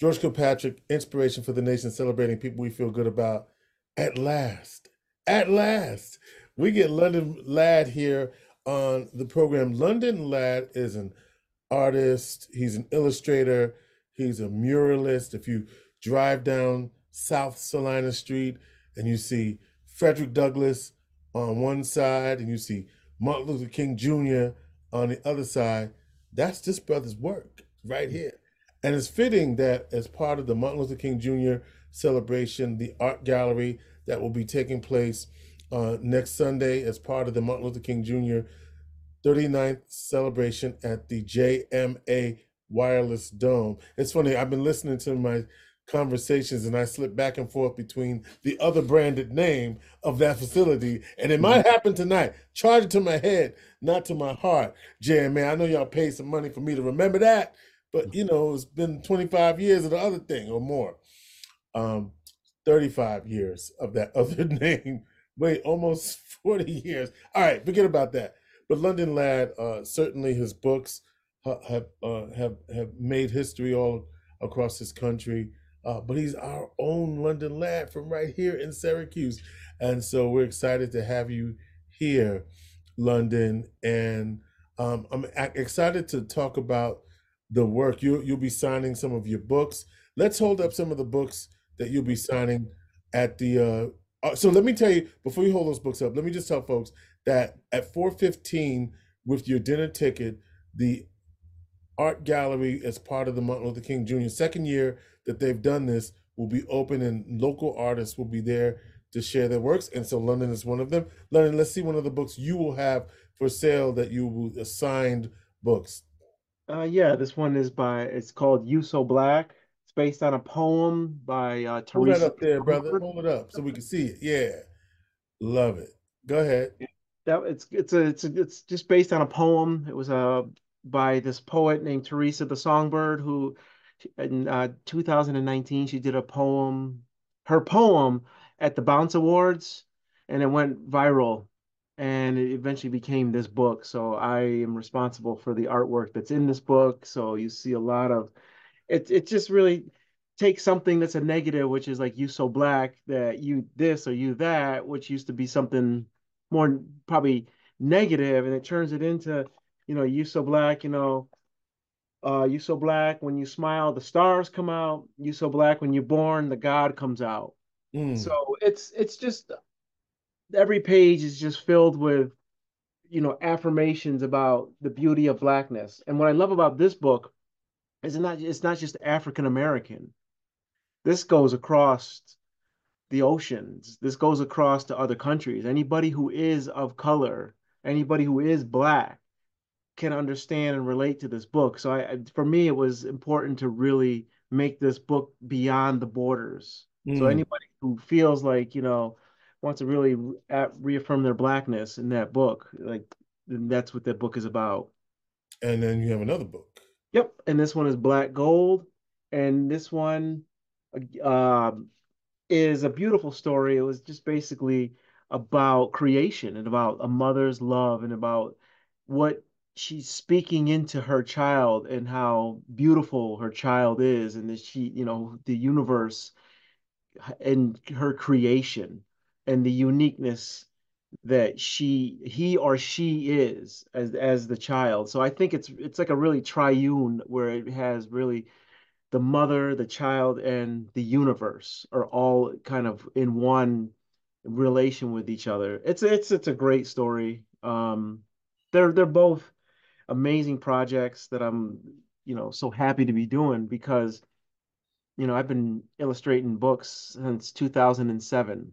George Kilpatrick, inspiration for the nation, celebrating people we feel good about. At last, at last, we get London Ladd here on the program. London Ladd is an artist, he's an illustrator, he's a muralist. If you drive down South Salina Street and you see Frederick Douglass on one side and you see Martin Luther King Jr. on the other side, that's this brother's work right here. And it's fitting that as part of the Martin Luther King Jr. celebration, the art gallery that will be taking place uh, next Sunday as part of the Martin Luther King Jr. 39th celebration at the JMA Wireless Dome. It's funny, I've been listening to my conversations and I slip back and forth between the other branded name of that facility. And it might happen tonight. Charge it to my head, not to my heart. JMA, I know y'all paid some money for me to remember that, but you know, it's been 25 years of the other thing or more. Um, 35 years of that other name. Wait, almost 40 years. All right, forget about that. But London Ladd, uh, certainly his books have uh, have have made history all across this country. Uh, but he's our own London Ladd from right here in Syracuse, and so we're excited to have you here, London. And um, I'm excited to talk about the work you you'll be signing some of your books. Let's hold up some of the books that you'll be signing at the. Uh, uh so let me tell you before you hold those books up. Let me just tell folks that at 4:15 with your dinner ticket, the art gallery as part of the Martin Luther King Jr. second year that they've done this will be open and local artists will be there to share their works. And so London is one of them. London, let's see one of the books you will have for sale that you will assigned books. Uh, yeah, this one is by, it's called You So Black. It's based on a poem by uh, Teresa. Hold that up there, brother. Hold it up so we can see it. Yeah. Love it. Go ahead. That it's it's a it's a, it's just based on a poem. It was a uh, by this poet named Teresa the Songbird who in uh, 2019 she did a poem her poem at the Bounce Awards and it went viral and it eventually became this book. So I am responsible for the artwork that's in this book. So you see a lot of it it just really takes something that's a negative, which is like you so black that you this or you that, which used to be something more probably negative, and it turns it into, you know, you so black, you know, uh, you so black when you smile, the stars come out. You so black when you're born, the God comes out. Mm. So it's it's just every page is just filled with you know affirmations about the beauty of blackness. And what I love about this book is it not it's not just African American. This goes across the oceans. This goes across to other countries. Anybody who is of color, anybody who is black can understand and relate to this book. So I, for me, it was important to really make this book beyond the borders. Mm. So anybody who feels like, you know, wants to really re- reaffirm their blackness in that book, like that's what that book is about. And then you have another book. Yep. And this one is Black Gold. And this one uh, is a beautiful story. It was just basically about creation and about a mother's love and about what she's speaking into her child and how beautiful her child is and that she you know the universe and her creation and the uniqueness that she he or she is as as the child. So i think it's it's like a really triune where it has really the mother the child and the universe are all kind of in one relation with each other. It's it's it's a great story. Um they're they're both amazing projects that I'm, you know, so happy to be doing because, you know, I've been illustrating books since 2007.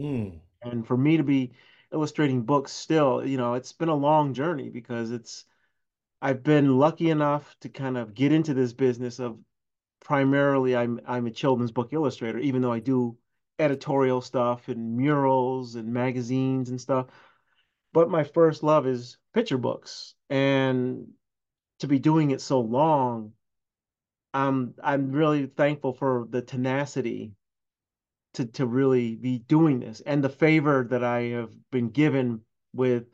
Mm. And for me to be illustrating books still, you know, it's been a long journey because it's, I've been lucky enough to kind of get into this business of primarily I'm I'm a children's book illustrator, even though I do editorial stuff and murals and magazines and stuff but my first love is picture books and to be doing it so long i'm i'm really thankful for the tenacity to to really be doing this and the favor that i have been given with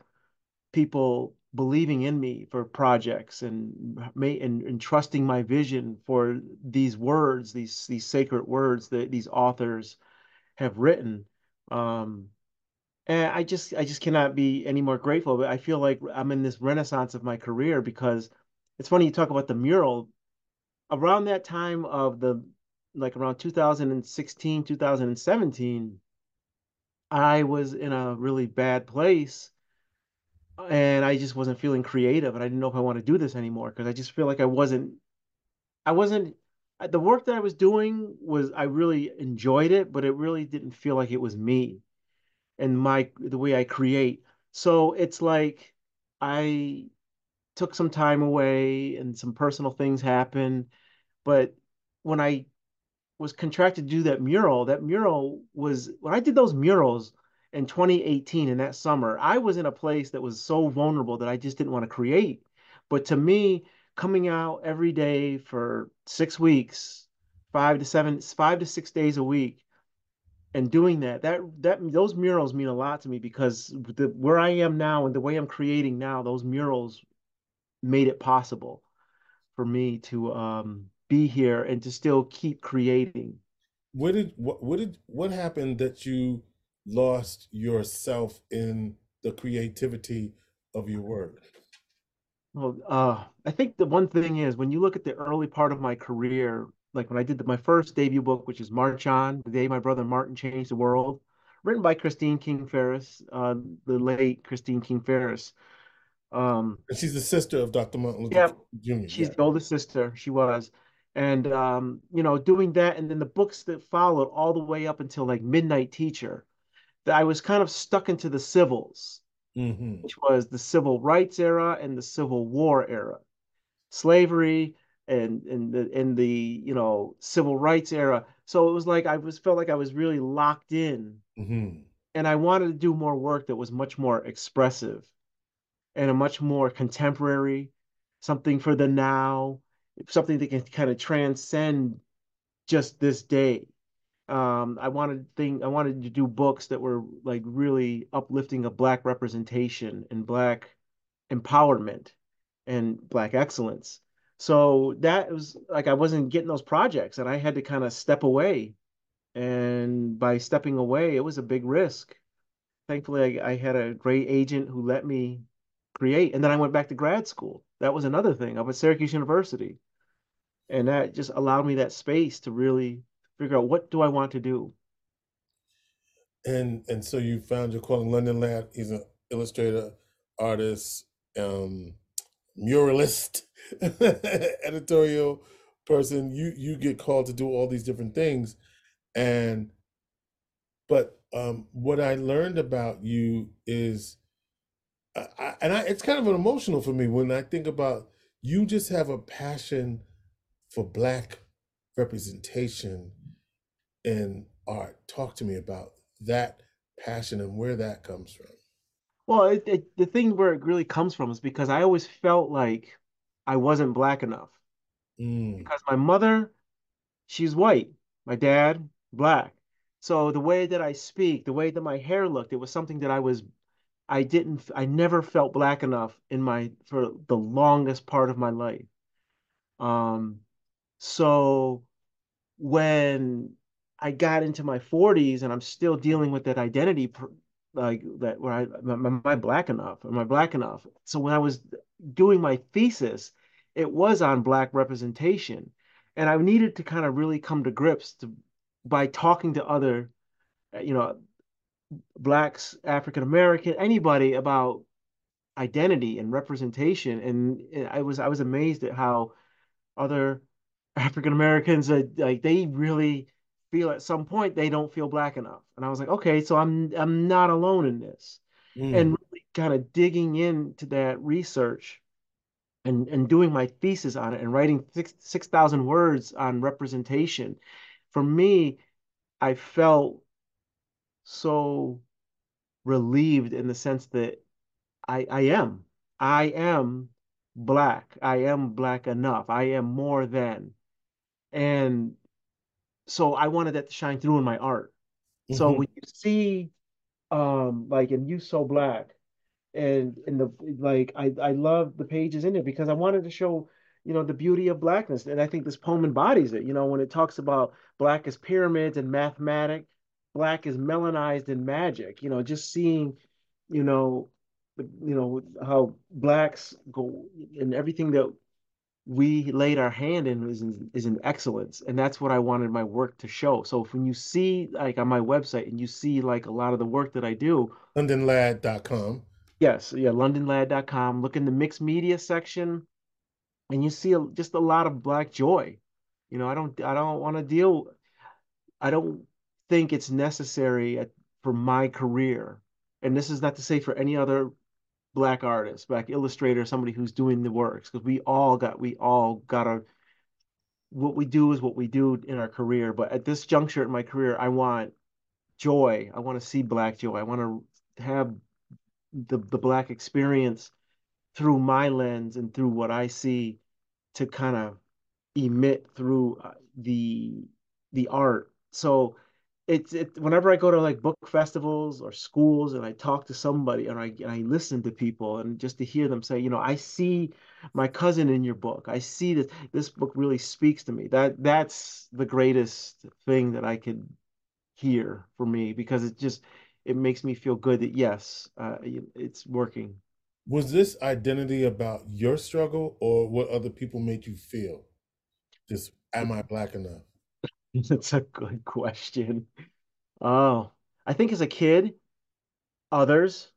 people believing in me for projects and and, and trusting my vision for these words, these these sacred words that these authors have written. Um, and I just I just cannot be any more grateful. But I feel like I'm in this renaissance of my career because it's funny you talk about the mural. Around that time of the like around 2016, 2017, I was in a really bad place and I just wasn't feeling creative and I didn't know if I want to do this anymore because I just feel like I wasn't I wasn't the work that I was doing was I really enjoyed it, but it really didn't feel like it was me and my the way I create. So it's like I took some time away and some personal things happened, but when I was contracted to do that mural, that mural was when I did those murals in 2018 in that summer, I was in a place that was so vulnerable that I just didn't want to create. But to me, coming out every day for six weeks, five to seven, five to six days a week, and doing that, that that those murals mean a lot to me because the where I am now and the way I'm creating now, those murals made it possible for me to um, be here and to still keep creating. What did what what did what happened that you lost yourself in the creativity of your work? Well, uh, I think the one thing is when you look at the early part of my career, like when I did the, my first debut book, which is March On, the day my brother Martin changed the world, written by Christine King Farris, uh, the late Christine King Farris. Um, and she's the sister of Dr. Martin Luther yeah, Jr. She's yeah. the oldest sister. She was. And, um, you know, doing that. And then the books that followed all the way up until like Midnight Teacher, that I was kind of stuck into the civils, mm-hmm. which was the civil rights era and the Civil War era. Slavery, and and the in the you know civil rights era. So it was like I was felt like I was really locked in, mm-hmm. and I wanted to do more work that was much more expressive, and a much more contemporary, something for the now, something that can kind of transcend just this day. Um, I wanted thing I wanted to do books that were like really uplifting of black representation and black empowerment and black excellence so that was like I wasn't getting those projects and I had to kind of step away. And by stepping away, it was a big risk. Thankfully, I, I had a great agent who let me create. And then I went back to grad school. That was another thing up at Syracuse University. And that just allowed me that space to really figure out what do I want to do. And and so you found your calling. London Ladd. He's an illustrator, artist, um, muralist, editorial person. You you get called to do all these different things, and but um, what I learned about you is, I, and I, it's kind of an emotional for me when I think about you. Just have a passion for Black representation in art. Talk to me about that passion and where that comes from. Well, it, it, the thing where it really comes from is because I always felt like I wasn't black enough. Mm. Because my mother, she's white. My dad, black. So the way that I speak, the way that my hair looked, it was something that I was I didn't I never felt black enough in my for the longest part of my life. Um so when I got into my 40s and I'm still dealing with that identity like that where I am I black enough? Am I black enough? So when I was doing my thesis, it was on black representation, and I needed to kind of really come to grips to by talking to other, uh, you know, blacks, African American, anybody about identity and representation, and I was I was amazed at how other African Americans uh, like they really feel at some point they don't feel black enough. And I was like, okay, so I'm I'm not alone in this. Mm. And really kind of digging into that research and and doing my thesis on it and writing six six thousand words on representation. For me, I felt so relieved in the sense that I I am. I am black. I am black enough. I am more than. And so I wanted that to shine through in my art. Mm-hmm. So when you see um like in You So Black, and and the like I I love the pages in there because I wanted to show you know the beauty of blackness and I think this poem embodies it you know when it talks about black as pyramids and mathematic black is melanized in magic you know just seeing you know you know how blacks go and everything that we laid our hand in is in, is in excellence and that's what i wanted my work to show. So when you see like on my website and you see like a lot of the work that i do londonladd.com yes yeah londonladd.com look in the mixed media section and you see a, just a lot of black joy. You know i don't i don't want to deal i don't think it's necessary at, for my career. And this is not to say for any other black artist, black illustrator, somebody who's doing the works, because we all got we all got a what we do is what we do in our career. But at this juncture in my career, I want joy. I want to see black joy. I want to have the the black experience through my lens and through what I see to kind of emit through uh, the the art. So it's it whenever I go to like book festivals or schools and I talk to somebody and I and I listen to people and just to hear them say, you know, I see my cousin in your book. I see that this book really speaks to me. That that's the greatest thing that I could hear for me because it just it makes me feel good that yes, uh, it's working. Was this identity about your struggle or what other people made you feel? Just am I black enough? That's a good question. Oh, I think as a kid, others,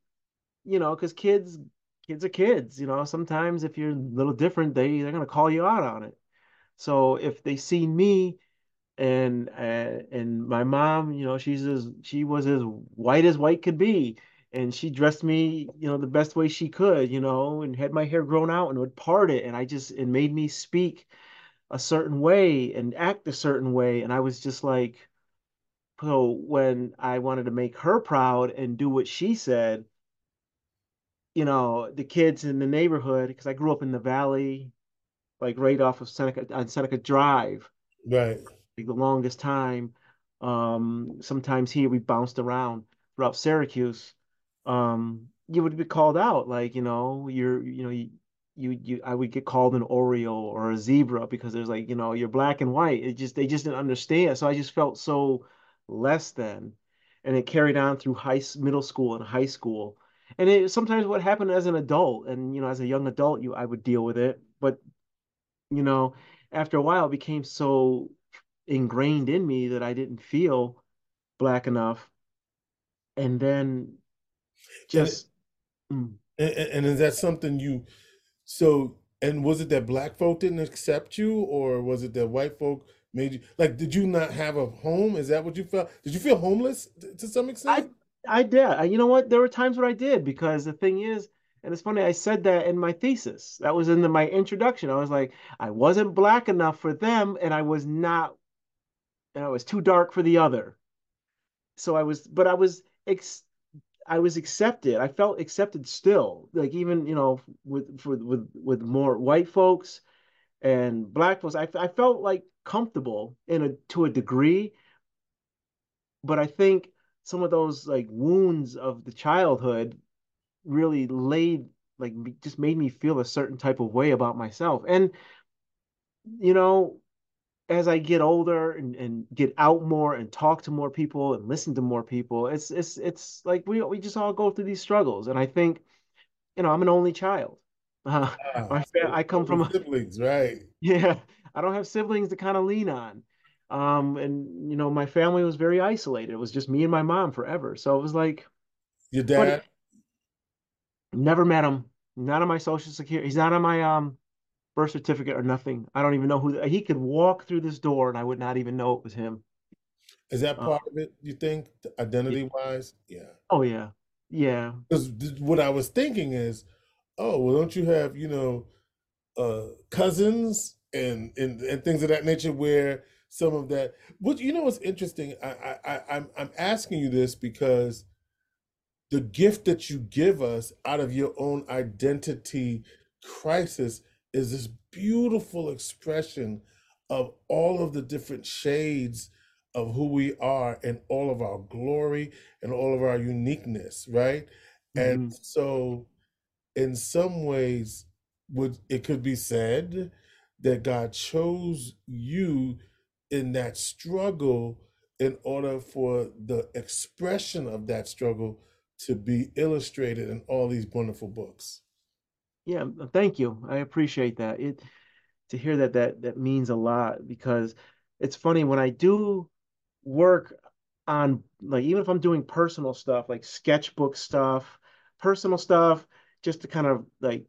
you know, because kids, kids are kids, you know. Sometimes if you're a little different, they they're gonna call you out on it. So if they see me and uh, and my mom, you know, she's as she was as white as white could be, and she dressed me, you know, the best way she could, you know, and had my hair grown out and would part it, and I just it made me speak a certain way and act a certain way. And I was just like, so when I wanted to make her proud and do what she said, you know, the kids in the neighborhood, because I grew up in the valley, like right off of Seneca on Seneca Drive, right, like the longest time. Um, sometimes here we bounced around throughout Syracuse. Um, you would be called out, like you know, you're, you know, you, you you I would get called an Oreo or a zebra because there's like, you know, you're black and white. It just they just didn't understand. So I just felt so less than. And it carried on through high middle school and high school. And it sometimes what happened as an adult and you know, as a young adult, you I would deal with it. But you know, after a while it became so ingrained in me that I didn't feel black enough. And then just and, mm. and, and is that something you so, and was it that black folk didn't accept you, or was it that white folk made you like? Did you not have a home? Is that what you felt? Did you feel homeless to some extent? I I did. I, you know what? There were times where I did because the thing is, and it's funny. I said that in my thesis. That was in the, my introduction. I was like, I wasn't black enough for them, and I was not, and I was too dark for the other. So I was, but I was ex I was accepted. I felt accepted still. Like even you know with for with with more white folks and black folks, I I felt like comfortable in a to a degree. But I think some of those like wounds of the childhood really laid like just made me feel a certain type of way about myself. And you know, as I get older and, and get out more and talk to more people and listen to more people, it's it's it's like we we just all go through these struggles. And I think, you know, I'm an only child. Uh, so I come from a, siblings, right? Yeah, I don't have siblings to kind of lean on. Um, and you know, my family was very isolated. It was just me and my mom forever. So it was like your dad. Never met him. Not on my social security. He's not on my um birth certificate or nothing. I don't even know who he could walk through this door and I would not even know it was him. Is that uh, part uh, of it? You think identity wise? Yeah. Oh yeah, yeah. Because what I was thinking is, oh well, don't you have you know uh, cousins and, and and things of that nature where some of that. But you know what's interesting? I I I'm I'm asking you this because the gift that you give us out of your own identity crisis is this beautiful expression of all of the different shades of who we are and all of our glory and all of our uniqueness, right? And hmm so, in some ways, would it could be said that God chose you in that struggle in order for the expression of that struggle to be illustrated in all these wonderful books. Yeah, thank you. I appreciate that. It to hear that that that means a lot because it's funny when I do work on like even if I'm doing personal stuff like sketchbook stuff, personal stuff, just to kind of like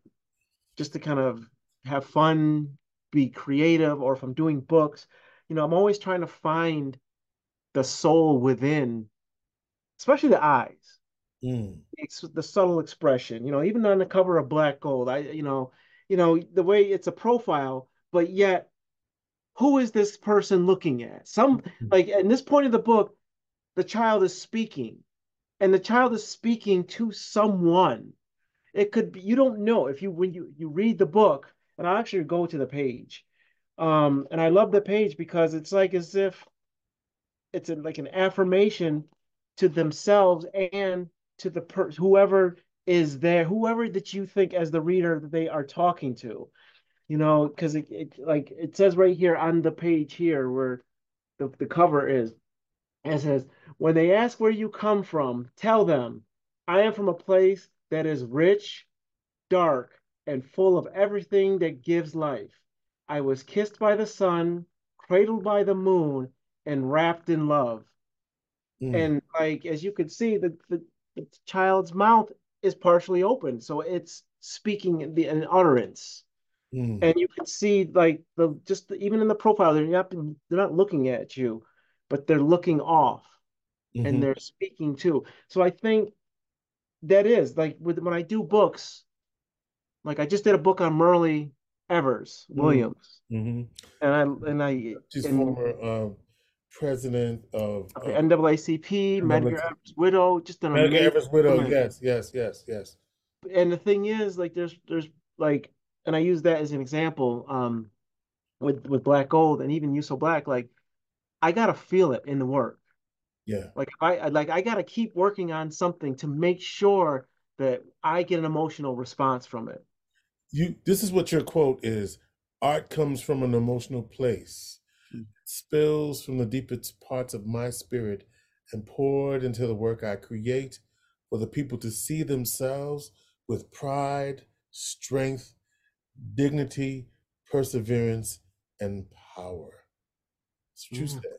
just to kind of have fun, be creative, or if I'm doing books, you know, I'm always trying to find the soul within, especially the eyes, Mm, it's the subtle expression. You know, even on the cover of Black Gold, I, you know, you know, the way it's a profile, but yet who is this person looking at? Some like in this point of the book, the child is speaking, and the child is speaking to someone. It could be you don't know if you when you you read the book, and I'll actually go to the page. Um, and I love the page because it's like as if it's a, like an affirmation to themselves and to the per whoever is there, whoever that you think as the reader that they are talking to you know, because it, it like it says right here on the page here where the, the cover is, it says, when they ask where you come from, tell them, I am from a place that is rich, dark, and full of everything that gives life. I was kissed by the sun, cradled by the moon, and wrapped in love. mm, And like as you can see, the, the, the child's mouth is partially open, so it's speaking the an utterance. Mm, and you can see like the just the, even in the profile they're not they're not looking at you but they're looking off. And mhm, they're speaking too. So i think that is like with when i do books like i just did a book on Myrlie Evers mm, Williams. Mhm. and i and i She's and former uh, president of the uh, NAACP Medgar Evers widow just an Medgar Evers' widow. woman Yes, yes, yes, yes. and the thing is like there's there's like and i use that as an example um with with Black Gold and even You So Black like I gotta feel it in the work Yeah. Like I- like I gotta keep working on something to make sure that I get an emotional response from it. You. This is what your quote is. Art comes from an emotional place, spills from the deepest parts of my spirit, and poured into the work I create for the people to see themselves with pride, strength, dignity, perseverance, and power. That's what you Yeah, said.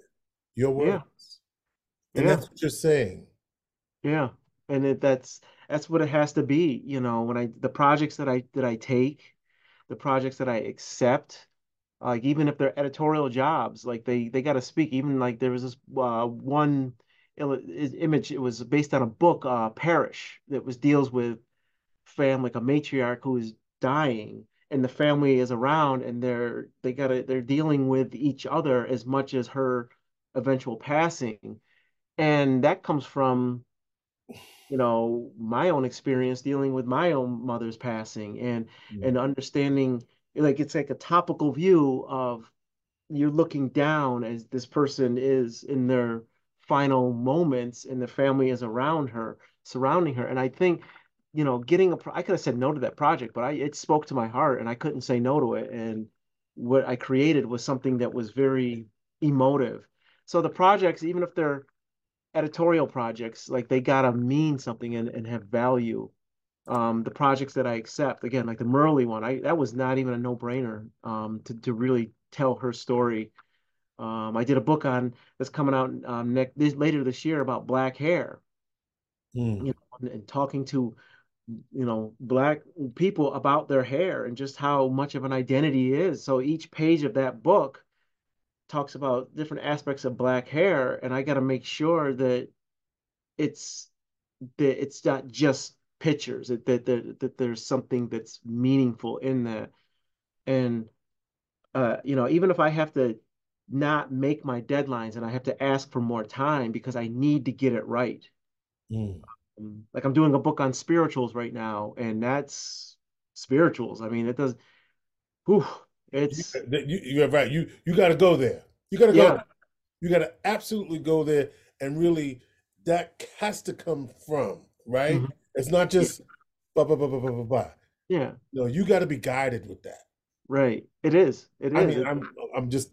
Your yeah, words. And yeah, that's what you're saying. yeah. And it, that's that's what it has to be, you know, when I the projects that I that I take, the projects that I accept, like even if they're editorial jobs, like they they got to speak. Even like there was this uh, one image, it was based on a book, uh, Parish, that was deals with family, like a matriarch who is dying, and the family is around, and they're they gotta they're dealing with each other as much as her eventual passing, and that comes from you know my own experience dealing with my own mother's passing, and Mm, and understanding like it's like a topical view of you're looking down as this person is in their final moments and the family is around her, surrounding her. And I think, you know, getting a, pro- I could have said no to that project, but I, it spoke to my heart and I couldn't say no to it. And what I created was something that was very emotive. So the projects, even if they're editorial projects, like they gotta mean something and, and have value. Um, the projects that I accept, again, like the Myrlie one, I that was not even a no-brainer um, to to really tell her story. Um, I did a book on that's coming out um, next this, later this year about black hair, mm, you know, and, and talking to you know black people about their hair and just how much of an identity is. So each page of that book talks about different aspects of black hair, and I got to make sure that it's that it's not just pictures, that that that, that there's something that's meaningful in that. And uh, you know, even if I have to not make my deadlines and I have to ask for more time because I need to get it right. mm. Um, Like I'm doing a book on spirituals right now, and that's spirituals. I mean, it does, whew, You, it's, you, you're right. You you got to go there. You got to go. yeah, there. You got to absolutely go there and really that has to come from right. mhm, It's not just blah blah blah blah blah blah. blah. Yeah, No, you got to be guided with that. right. It is. It I is. mean, It- I'm I'm just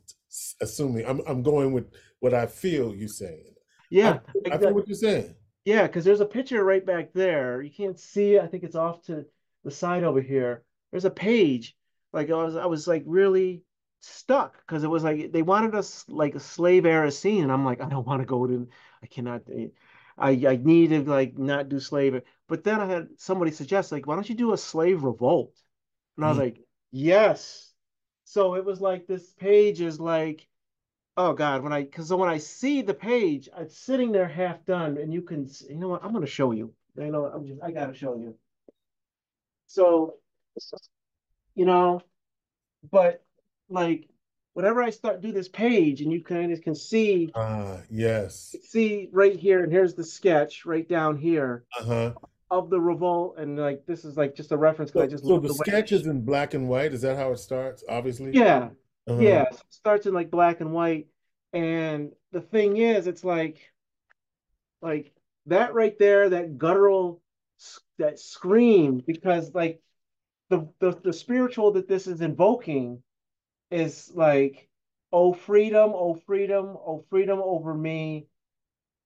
assuming. I'm I'm going with what I feel you saying. I, yeah, I feel exactly. what you're saying. Yeah, because there's a picture right back there. You can't see it. I think it's off to the side over here. There's a page. Like I was, I was like really stuck because it was like they wanted us like a slave era scene, and I'm like, I don't want to go to. I cannot. Eh, I I need to like not do slavery. But then I had somebody suggest like, why don't you do a slave revolt? And I was Mm. like, yes. So it was like this page is like Oh God, when I because when I see the page, it's sitting there half done, and you can, you know what? I'm gonna show you. You know, I'm just, I gotta show you. So, you know, but like whenever I start do this page, and you kind of can see Ah, yes. see right here, and here's the sketch right down here Uh-huh. of the revolt, and like this is like just a reference because I So, just so the the sketch is in black and white. Is that how it starts? Obviously. yeah. Uh-huh. Yeah, so it starts in like black and white. And the thing is, it's like like that right there, that guttural that scream, because like the the, the spiritual that this is invoking is like, oh freedom, oh freedom, oh freedom over me.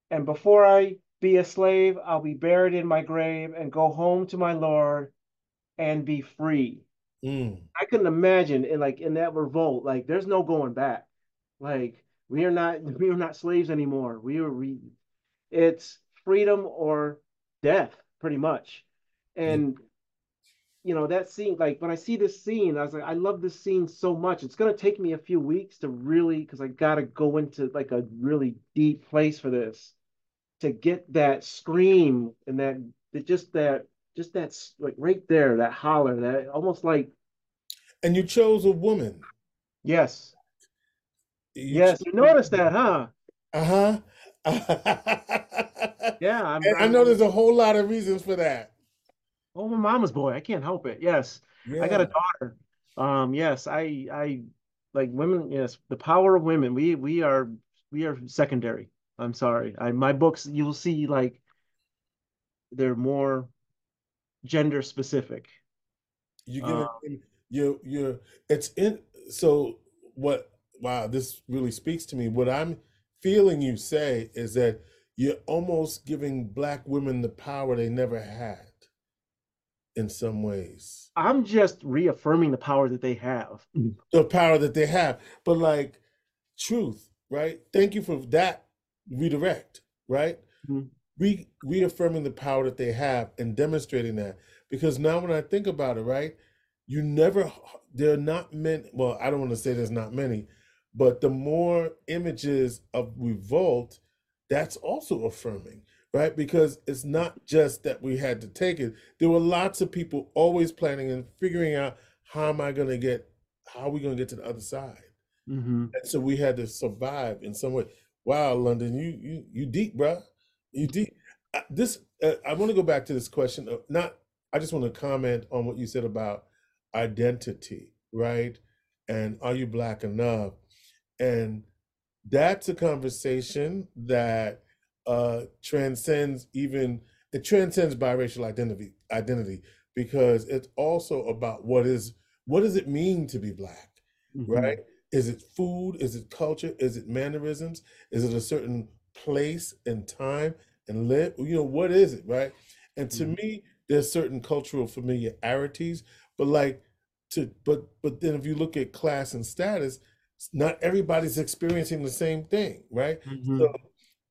And before I be a slave, I'll be buried in my grave and go home to my Lord and be free. Mm. I couldn't imagine in like in that revolt, like there's no going back. Like we are not we are not slaves anymore. We are it's freedom or death, pretty much. Yeah. And you know, that scene, like when I see this scene, I was like, I love this scene so much. It's gonna take me a few weeks to really, because I gotta go into like a really deep place for this to get that scream and that, that just that just that's like right there, that holler, that almost like And you chose a woman. Yes. You Yes, you noticed that, huh? Uh-huh. Yeah, I I'm know there's a whole lot of reasons for that. Oh, I'm mama's boy. I can't help it. Yes. I got a daughter. Um, yes, I I like women, yes, the power of women. We we are we are secondary. I'm sorry. I my books you'll see like they're more gender specific. You're Uh, giving you you're it's in so what wow, this really speaks to me. What I'm feeling you say is that you're almost giving black women the power they never had in some ways. I'm just reaffirming the power that they have. The power that they have. But like truth, right? Thank you for that redirect, right? Mhm. Re reaffirming the power that they have and demonstrating that. Because now when I think about it, right, you never there are not many well, I don't want to say there's not many, but the more images of revolt, that's also affirming, right? Because it's not just that we had to take it. There were lots of people always planning and figuring out how am I gonna get how are we gonna get to the other side? hmm And so we had to survive in some way. Wow, London, you you you deep, bro. You deep. Uh, This uh, I want to go back to this question. Of not. I just want to comment on what you said about identity, right? And are you black enough? And that's a conversation that uh, transcends even it transcends biracial identity identity because it's also about what is what does it mean to be black hmm right? Is it food? Is it culture? Is it mannerisms? Is it a certain place and time and live? You know, what is it, right? And to hmm me, there's certain cultural familiarities, but like to but but then if you look at class and status, not everybody's experiencing the same thing, right? hmm So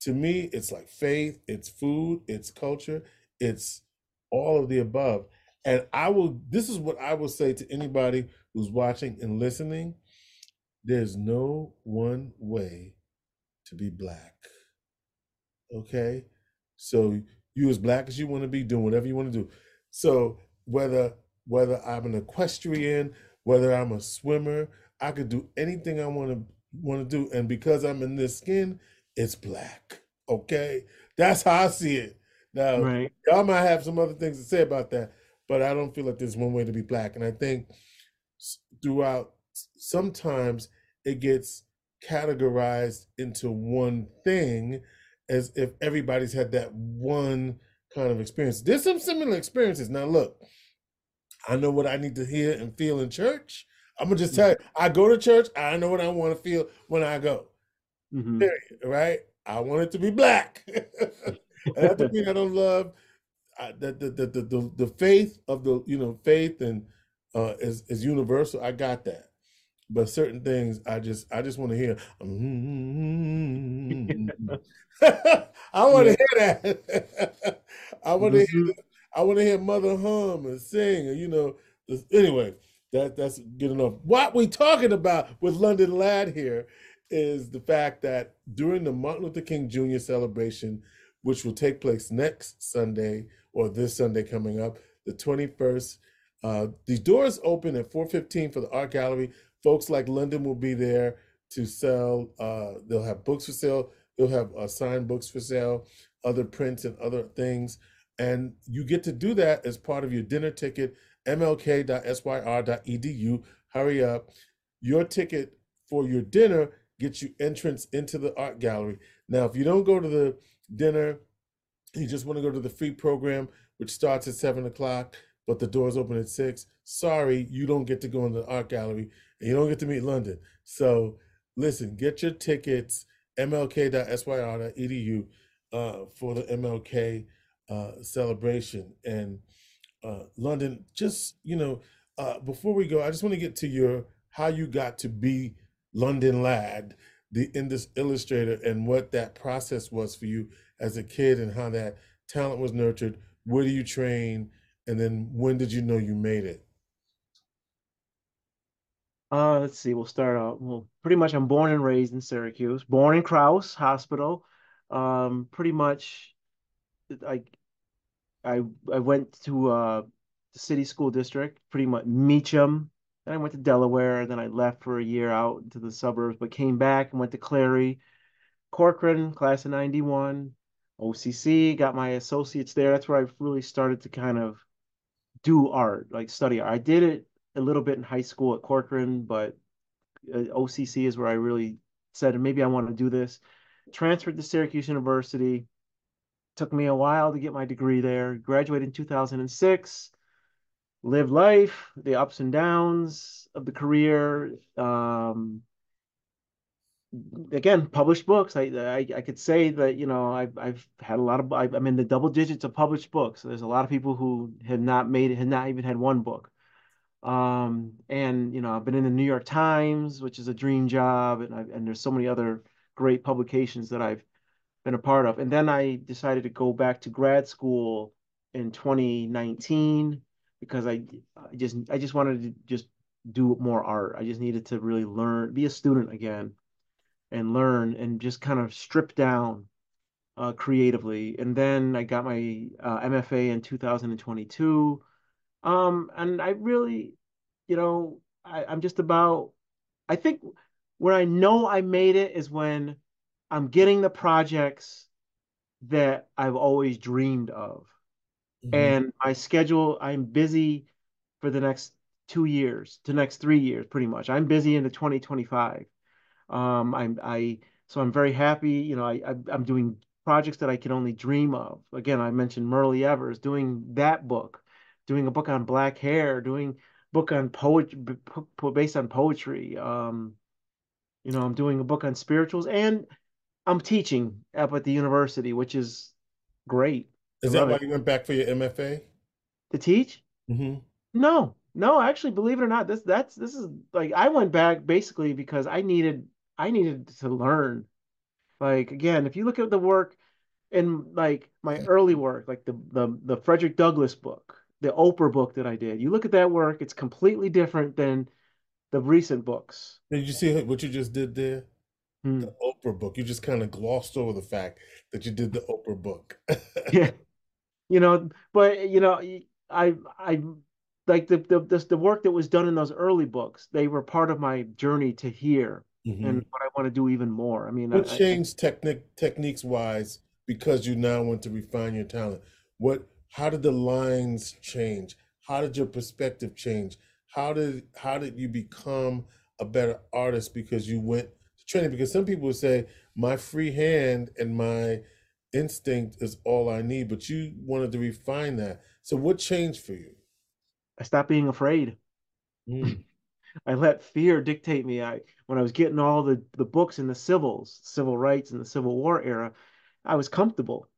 to me, it's like faith, it's food, it's culture, it's all of the above. And I will, this is what I will say to anybody who's watching and listening. There's no one way to be black. Okay? So you as black as you want to be, doing whatever you want to do. So whether whether I'm an equestrian, whether I'm a swimmer, I could do anything I want to want to do. And because I'm in this skin, it's black. Okay? That's how I see it. Now, Right. y'all might have some other things to say about that, but I don't feel like there's one way to be black. And I think throughout, sometimes it gets categorized into one thing as if everybody's had that one kind of experience. There's some similar experiences. Now, look, I know what I need to hear and feel in church. I'm gonna just tell you, I go to church. I know what I want to feel when I go. Hmm Period. Right? I want it to be black. and that doesn't I don't love uh, the, the, the the the the faith of the you know faith and uh, is is universal. I got that. But certain things, I just I just want to hear. I want Yeah. to hear that. I want to hear. hmm I want to hear Mother hum and sing, and you know. Anyway, that that's good enough. What we talking about with London Ladd here is the fact that during the Martin Luther King Jr. celebration, which will take place next Sunday or this Sunday coming up, the 21st, uh, the doors open at 4:15 for the art gallery. Folks like London will be there to sell. Uh, they'll have books for sale. They'll have uh, signed books for sale, other prints and other things. And you get to do that as part of your dinner ticket, mlk.syr.edu. Hurry up. Your ticket for your dinner gets you entrance into the art gallery. Now, if you don't go to the dinner, you just want to go to the free program, which starts at seven o'clock, but the doors open at six. Sorry, you don't get to go in the art gallery and you don't get to meet London. So listen, get your tickets, mlk.syr.edu uh, for the MLK uh, celebration. And uh, London, just, you know, uh, before we go, I just want to get to your how you got to be London Ladd, the in this illustrator, and what that process was for you as a kid and how that talent was nurtured. Where do you train? And then when did you know you made it? Uh, let's see. We'll start out. Well, pretty much, I'm born and raised in Syracuse. Born in Crouse Hospital. Um, pretty much, I I I went to uh the city school district, pretty much Meacham. Then I went to Delaware. Then I left for a year out into the suburbs, but came back and went to Clary, Corcoran, class of '91, OCC. Got my associates there. That's where I really started to kind of do art, like study art. I did it a little bit in high school at Corcoran, but uh, OCC is where I really said maybe I want to do this. Transferred to Syracuse University. Took me a while to get my degree there. Graduated in 2006. Lived life, the ups and downs of the career. Um, again, published books. I, I I could say that you know I've I've had a lot of I, I'm in the double digits of published books. There's a lot of people who have not made it, have not even had one book. Um, and you know I've been in the New York Times, which is a dream job, and I, and there's so many other great publications that I've been a part of. And then I decided to go back to grad school in 2019 because I, I just I just wanted to just do more art. I just needed to really learn, be a student again and learn and just kind of strip down uh, creatively. And then I got my uh, MFA in 2022. Um, and I really, you know, I, I'm just about, I think where I know I made it is when I'm getting the projects that I've always dreamed of. Mhm. And my schedule, I'm busy for the next two years, to next three years, pretty much. I'm busy into 2025. Um, I'm I so I'm very happy. You know, I, I I'm doing projects that I can only dream of. Again, I mentioned Myrlie Evers, doing that book, doing a book on black hair, doing book on poetry based on poetry. Um, you know, I'm doing a book on spirituals, and I'm teaching up at the university, which is great. I Is that why it. you went back for your MFA? To teach? hmm No, no, actually, believe it or not, this that's this is like I went back basically because I needed I needed to learn. Like again, if you look at the work in like my early work, like the the the Frederick Douglass book, the Oprah book that I did, you look at that work, it's completely different than the recent books. Did you see what you just did there? Hmm. The Oprah book. You just kind of glossed over the fact that you did the Oprah book. Yeah, you know, but you know, I I like the the the, the work that was done in those early books, they were part of my journey to here Mhm. and what I want to do even more. I mean, What I changed technique techniques wise because you now want to refine your talent? What how did the lines change? How did your perspective change? How did how did you become a better artist because you went to training? Because some people would say my free hand and my instinct is all I need, but you wanted to refine that. So what changed for you? I stopped being afraid. Mm. I let fear dictate me. I when I was getting all the the books in the civils, civil rights and the Civil War era, I was comfortable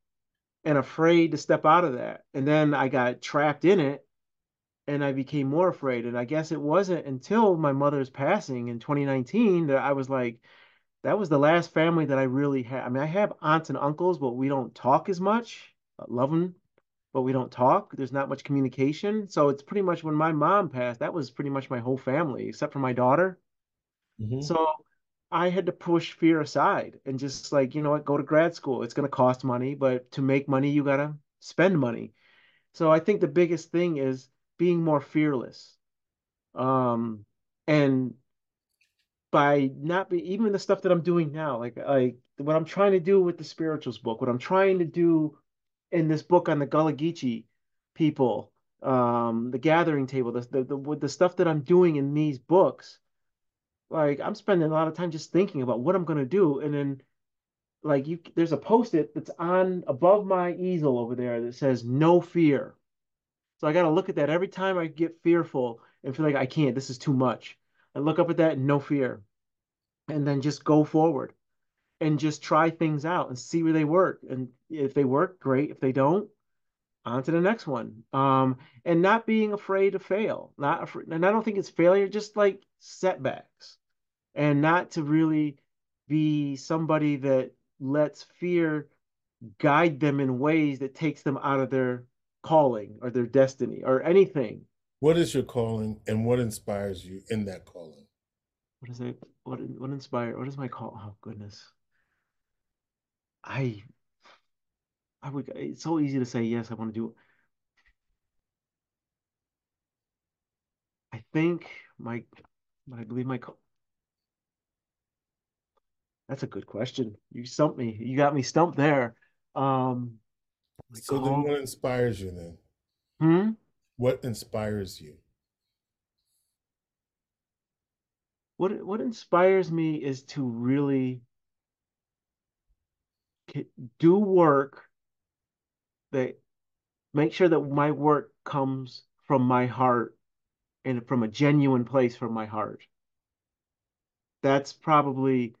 and afraid to step out of that. And then I got trapped in it and I became more afraid. And I guess it wasn't until my mother's passing in 2019 that I was like, that was the last family that I really had. I mean, I have aunts and uncles, but we don't talk as much. I love them, but we don't talk. There's not much communication. So it's pretty much when my mom passed, that was pretty much my whole family, except for my daughter. Mm-hmm. So I had to push fear aside and just like, you know what, go to grad school. It's going to cost money, but to make money, you got to spend money. So I think the biggest thing is being more fearless. Um, and by not be even the stuff that I'm doing now, like like what I'm trying to do with the spirituals book, what I'm trying to do in this book on the Gullah Geechee people, um, the gathering table, the, the the the stuff that I'm doing in these books, like I'm spending a lot of time just thinking about what I'm gonna do, and then like you, there's a post-it that's on above my easel over there that says "No fear." So I got to look at that every time I get fearful and feel like I can't. This is too much. I look up at that no fear, and then just go forward and just try things out and see where they work. And if they work, great. If they don't, on to the next one. Um, and not being afraid to fail. Not afraid, and I don't think it's failure, just like setbacks, and not to really be somebody that lets fear guide them in ways that takes them out of their calling or their destiny or anything. What is your calling and what inspires you in that calling? What is it? What what inspire? What is my call? Oh goodness. I I would it's so easy to say yes, I want to do it. I think my I believe my call That's a good question. You stumped me. You got me stumped there. Um so call... then what inspires you then? Hmm? What inspires you? What what inspires me is to really do work that make sure that my work comes from my heart and from a genuine place from my heart. That's probably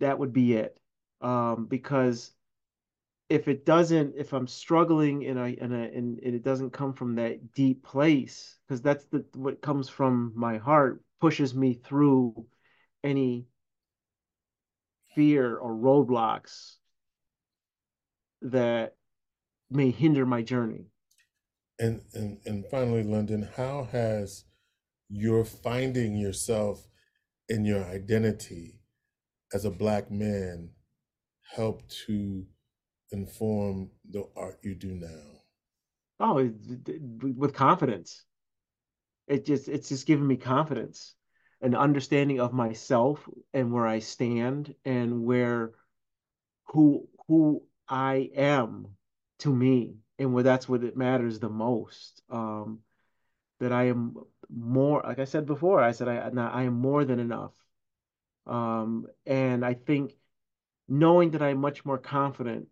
that would be it. Um, because if it doesn't, if I'm struggling in a in a and it doesn't come from that deep place, because that's the what comes from my heart pushes me through any fear or roadblocks that may hinder my journey. And and and finally, London, how has your finding yourself in your identity as a black man helped to inform the art you do now? Oh, with confidence. It just it's just giving me confidence, an understanding of myself and where I stand and where who who I am to me and where that's what it matters the most. Um, that I am more, like I said before, I said I now I am more than enough. Um, and I think knowing that I'm much more confident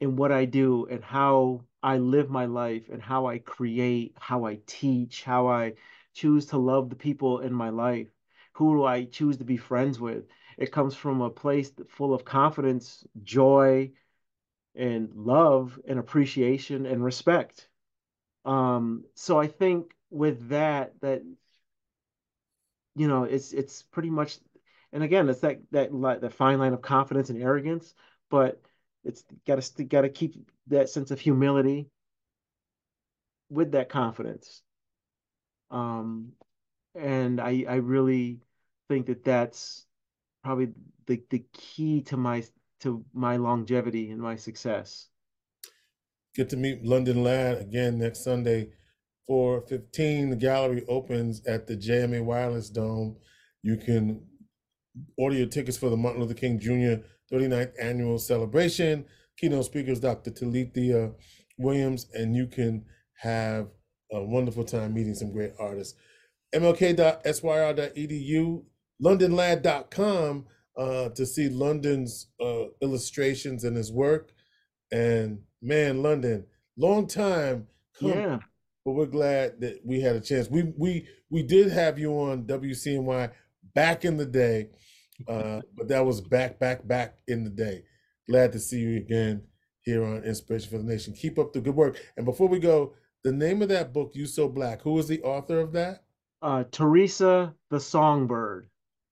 in what I do and how I live my life and how I create, how I teach, how I choose to love the people in my life, who do I choose to be friends with. It comes from a place full of confidence, joy, and love and appreciation and respect. Um, so I think with that, that you know, it's it's pretty much, and again, it's that that that fine line of confidence and arrogance, but it's got to got to keep that sense of humility with that confidence. Um, and I I really think that that's probably the the key to my to my longevity and my success. Get to meet London Ladd again next Sunday, 4:15. The gallery opens at the JMA Wireless Dome. You can order your tickets for the Martin Luther King Jr. 39th annual celebration. Keynote speakers Dr. Talithia Williams, and you can have a wonderful time meeting some great artists. MLK.syr.edu, londonladd.com. uh, to see London's uh, illustrations and his work. And man, London, long time coming, Yeah. but we're glad that we had a chance. We we we did have you on WCNY back in the day, uh, but that was back back back in the day. Glad to see you again here on Inspiration for the Nation. Keep up the good work. And before we go, the name of that book, You So Black, who was the author of that? Uh, Theresa the Songbird.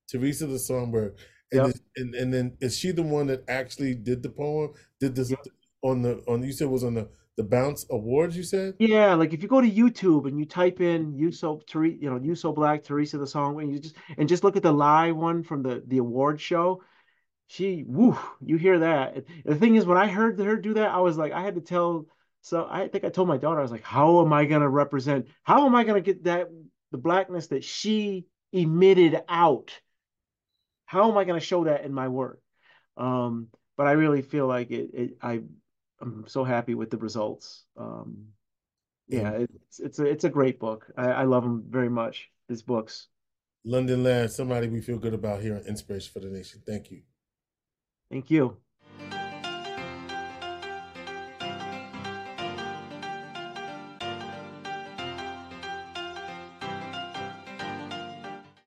Theresa the Songbird. And, Yep. is, and and then is she the one that actually did the poem? Did this Yep. on the on you said it was on the the Bounce Awards, you said? Yeah, like if you go to YouTube and you type in "You So Tere you know, You So Black, Theresa the Song, and you just and just look at the live one from the the award show, she woo, you hear that. And The thing is, when I heard her do that, I was like, I had to tell. So I think I told my daughter, I was like, how am I gonna represent? How am I gonna get that the blackness that she emitted out? How am I gonna show that in my work? Um, but I really feel like it. it I I'm so happy with the results. Um, yeah, And it's it's a it's a great book. I, I love them very much. His books. London Ladd, somebody we feel good about here on Inspiration for the Nation. Thank you. Thank you.